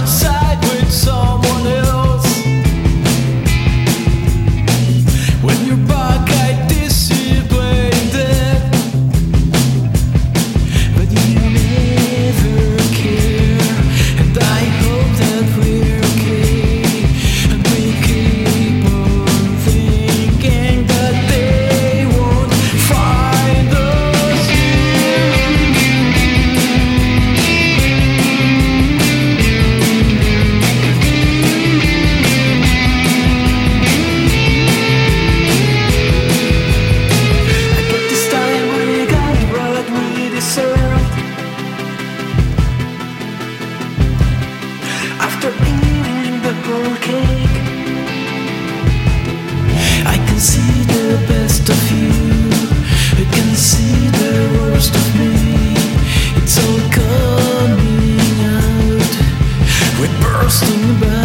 outside. bursting